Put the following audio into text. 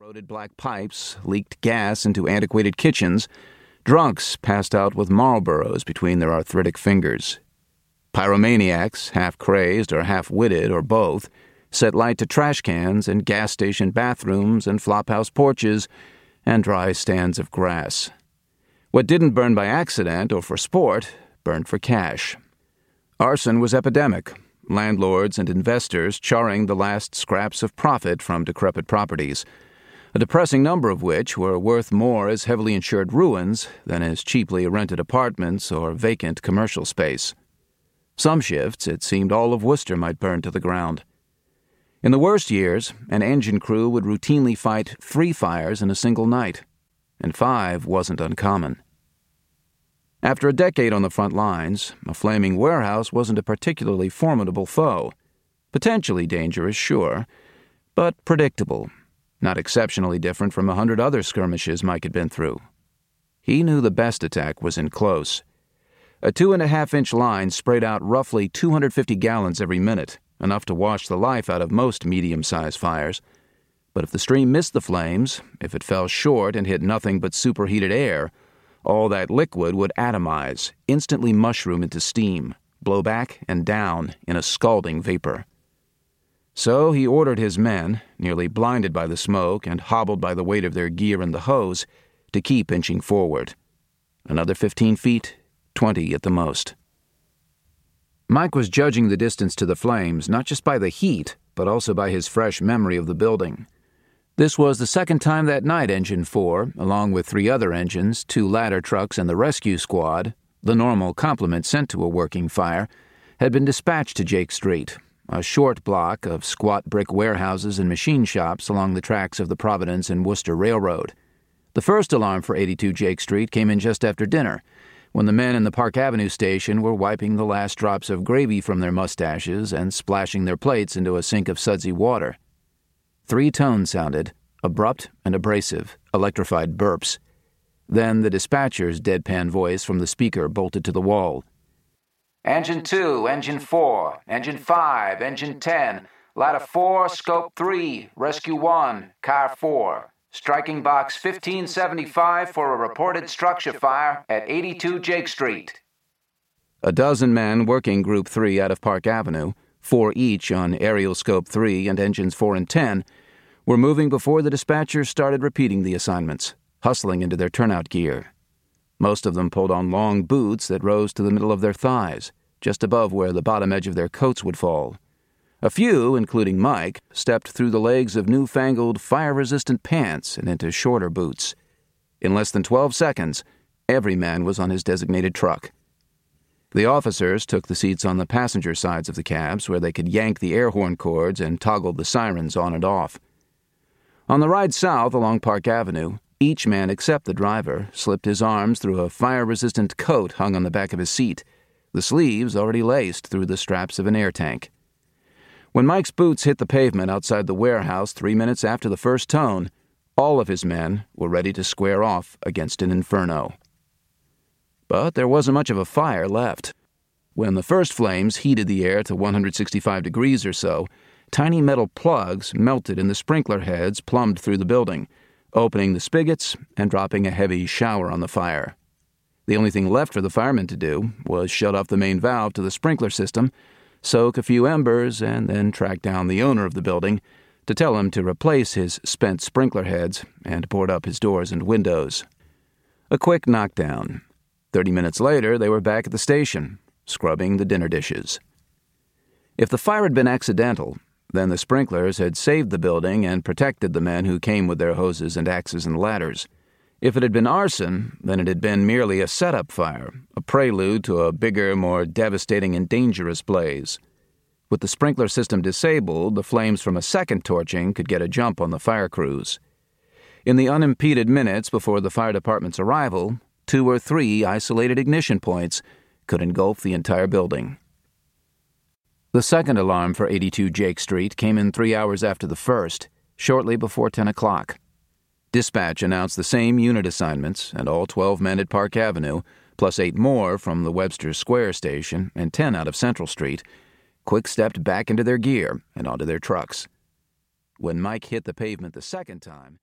Corroded black pipes leaked gas into antiquated kitchens. Drunks passed out with Marlboros between their arthritic fingers. Pyromaniacs, half crazed or half witted or both, set light to trash cans and gas station bathrooms and flophouse porches and dry stands of grass. What didn't burn by accident or for sport burned for cash. Arson was epidemic, landlords and investors charring the last scraps of profit from decrepit properties, a depressing number of which were worth more as heavily insured ruins than as cheaply rented apartments or vacant commercial space. Some shifts, it seemed all of Worcester might burn to the ground. In the worst years, an engine crew would routinely fight three fires in a single night, and five wasn't uncommon. After a decade on the front lines, a flaming warehouse wasn't a particularly formidable foe. Potentially dangerous, sure, but predictable, not exceptionally different from a hundred other skirmishes Mike had been through. He knew the best attack was in close. A two and a half inch line sprayed out roughly 250 gallons every minute, enough to wash the life out of most medium sized fires. But if the stream missed the flames, if it fell short and hit nothing but superheated air, all that liquid would atomize, instantly mushroom into steam, blow back and down in a scalding vapor. So he ordered his men, nearly blinded by the smoke and hobbled by the weight of their gear and the hose, to keep inching forward. Another 15 feet, 20 at the most. Mike was judging the distance to the flames not just by the heat, but also by his fresh memory of the building. This was the second time that night Engine 4, along with three other engines, two ladder trucks, and the rescue squad, the normal complement sent to a working fire, had been dispatched to Jake Street, a short block of squat brick warehouses and machine shops along the tracks of the Providence and Worcester Railroad. The first alarm for 82 Jake Street came in just after dinner, when the men in the Park Avenue station were wiping the last drops of gravy from their mustaches and splashing their plates into a sink of sudsy water. Three tones sounded abrupt and abrasive, electrified burps. Then the dispatcher's deadpan voice from the speaker bolted to the wall. Engine 2, Engine 4, Engine 5, Engine 10, Ladder 4, Scope 3, Rescue 1, Car 4. Striking Box 1575 for a reported structure fire at 82 Jake Street. A dozen men working Group 3 out of Park Avenue, four each on Aerial Scope 3 and Engines 4 and 10, were moving before the dispatchers started repeating the assignments, hustling into their turnout gear. Most of them pulled on long boots that rose to the middle of their thighs, just above where the bottom edge of their coats would fall. A few, including Mike, stepped through the legs of newfangled fire resistant pants and into shorter boots. In less than 12 seconds, every man was on his designated truck. The officers took the seats on the passenger sides of the cabs where they could yank the air horn cords and toggle the sirens on and off. On the ride south along Park Avenue, each man except the driver slipped his arms through a fire resistant coat hung on the back of his seat, the sleeves already laced through the straps of an air tank. When Mike's boots hit the pavement outside the warehouse three minutes after the first tone, all of his men were ready to square off against an inferno. But there wasn't much of a fire left. When the first flames heated the air to 165 degrees or so, Tiny metal plugs melted in the sprinkler heads plumbed through the building, opening the spigots and dropping a heavy shower on the fire. The only thing left for the firemen to do was shut off the main valve to the sprinkler system, soak a few embers, and then track down the owner of the building to tell him to replace his spent sprinkler heads and board up his doors and windows. A quick knockdown. Thirty minutes later, they were back at the station, scrubbing the dinner dishes. If the fire had been accidental, then the sprinklers had saved the building and protected the men who came with their hoses and axes and ladders. If it had been arson, then it had been merely a setup fire, a prelude to a bigger, more devastating and dangerous blaze. With the sprinkler system disabled, the flames from a second torching could get a jump on the fire crews. In the unimpeded minutes before the fire department's arrival, two or three isolated ignition points could engulf the entire building. The second alarm for 82 Jake Street came in three hours after the first, shortly before 10 o'clock. Dispatch announced the same unit assignments, and all 12 men at Park Avenue, plus eight more from the Webster Square station and 10 out of Central Street, quick stepped back into their gear and onto their trucks. When Mike hit the pavement the second time,